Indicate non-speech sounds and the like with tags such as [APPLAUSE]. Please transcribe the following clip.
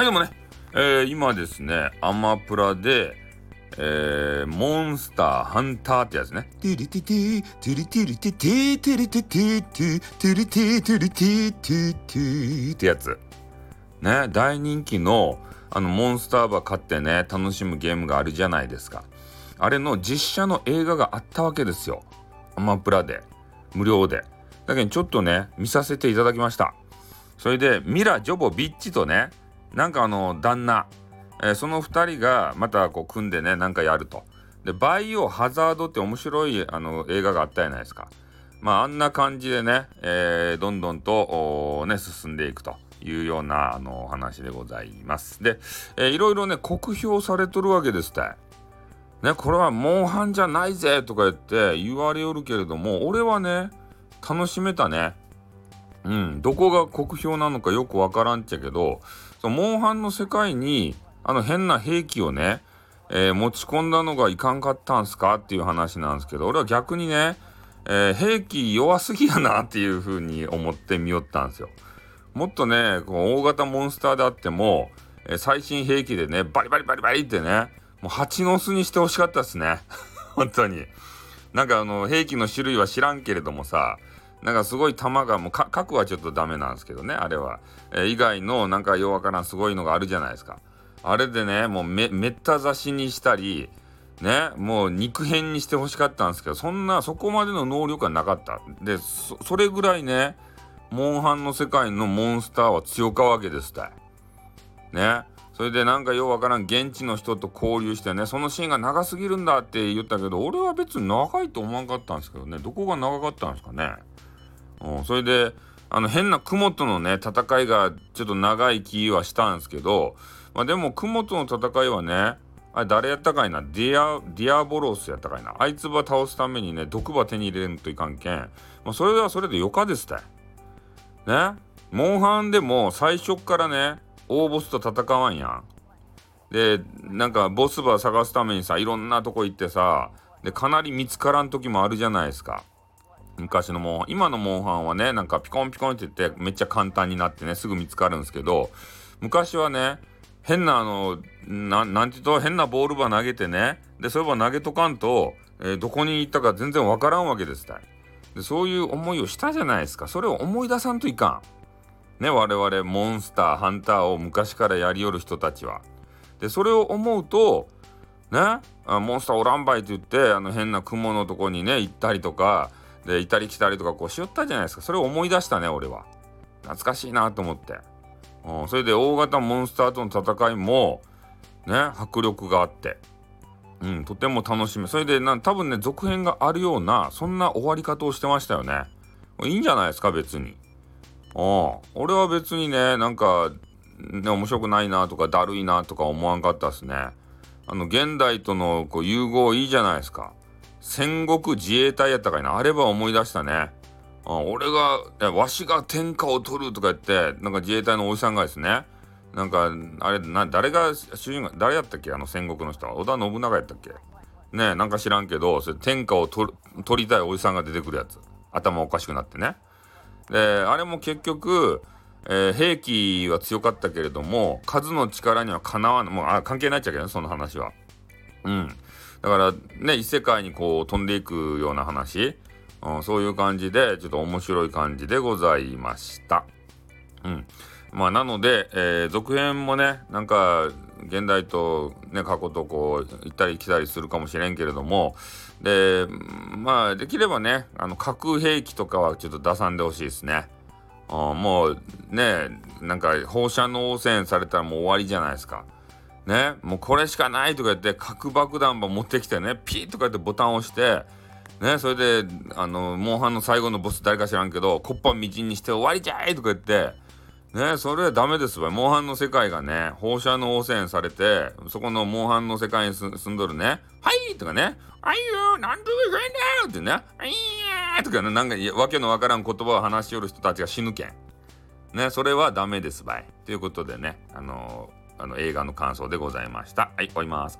はい、どうもね、えー、今ですね、アマプラで、えー、モンスターハンターってやつね。トゥルテテトゥルテルテテトゥルテテトゥトゥルテトゥルテトゥトゥってやつ。ね、大人気のあのモンスターば狩ってね、楽しむゲームがあるじゃないですか。あれの実写の映画があったわけですよ。アマプラで。無料で。だけどちょっとね、見させていただきました。それで、ミラ・ジョボ・ビッチとね、なんかあの旦那、えー、その2人がまたこう組んでねなんかやると。でバイオハザードって面白いあの映画があったじゃないですか。まああんな感じでね、えー、どんどんとね進んでいくというようなあの話でございます。で、えー、いろいろね酷評されとるわけですって。ねこれはモンハンじゃないぜとか言って言われよるけれども俺はね楽しめたね。うん、どこが酷評なのかよくわからんっちゃけどそのモンハンの世界にあの変な兵器をね、えー、持ち込んだのがいかんかったんすかっていう話なんですけど俺は逆にね、えー、兵器弱すぎやなっていうふうに思ってみよったんですよ。もっとねこう大型モンスターであっても、えー、最新兵器でねバリバリバリバリってねもう蜂の巣にしてほしかったっすね [LAUGHS] 本当に。なんかあの兵器の種類は知らんけれどもさなんかすごい弾がもう核はちょっとダメなんですけどねあれは、えー、以外のなんか弱からんすごいのがあるじゃないですか。あれでねもうめめった刺しにしたりねもう肉片にしてほしかったんですけどそんなそこまでの能力はなかった。でそれぐらいねモンハンの世界のモンスターは強かわけですたいね。それでなんかようわからん現地の人と交流してねそのシーンが長すぎるんだって言ったけど俺は別に長いと思わんかったんですけどね。どこが長かったんですかね。うん、それであの変な蜘蛛とのね戦いがちょっと長い気はしたんですけど、まあ、でも蜘蛛との戦いはねあれ誰やったかいな？ディアディアボロスやったかいな？あいつば倒すためにね毒ば手に入れんといかんけん、まあ、それはそれでよかですたいね？モンハンでも最初からね大ボスと戦わんやん。でなんかボスば探すためにさいろんなとこ行ってさでかなり見つからん時もあるじゃないですか。昔のモンハン。今のモンハンはねなんかピコンピコンって言ってめっちゃ簡単になってねすぐ見つかるんですけど昔はね変なあのなんて言うと変なボールば投げてねでそういえば投げとかんと、えー、どこに行ったか全然わからんわけですたでそういう思いをしたじゃないですか。それを思い出さんといかん。ね我々モンスターハンターを昔からやりよる人たちは。でそれを思うとねモンスターおらんばいって言ってあの変な雲のとこにね行ったりとかでいたり来たりとかこうしよったじゃないですか。それを思い出したね俺は。懐かしいなと思って、うん、それで大型モンスターとの戦いもね迫力があって。うんとても楽しめそれでな多分ね続編があるようなそんな終わり方をしてましたよね。いいんじゃないですか別に。うん。俺は別にねなんかね面白くないなとかだるいなとか思わんかったっすね。あの現代とのこう融合いいじゃないですか。戦国自衛隊やったかいな。あれば思い出したね。あ俺がわしが天下を取るとか言ってなんか自衛隊のおじさんがですねなんかあれな誰が主人が誰やったっけ？あの戦国の人は。織田信長やったっけ？ねなんか知らんけどそれ天下を取りたいおじさんが出てくるやつ。頭おかしくなってね。であれも結局、えー、兵器は強かったけれども数の力にはかなわなもうあ関係ないっちゃけどねその話は。うん。だからね異世界にこう飛んでいくような話、うん、そういう感じでちょっと面白い感じでございました。うんまあなので、えー、続編もねなんか現代とね過去とこう行ったり来たりするかもしれんけれどもでまあできればねあの核兵器とかはちょっと出さんでほしいですね。あもうねなんか放射能汚染されたらもう終わりじゃないですか。ねもうこれしかないとか言って核爆弾ば持ってきてねピーとか言ってボタンを押してねそれであのモンハンの最後のボス誰か知らんけどコッパみじんにして終わりじゃいとか言ってねそれはダメですわモンハンの世界がね放射能汚染されてそこのモンハンの世界に住んどるね「はい!」とかね「あいよなんとかせんだよ!」ってね「あいや!」とかねなんかわけのわからん言葉を話しよる人たちが死ぬけんねそれはダメですばいということでねあのーあの映画の感想でございました。はい、終わります。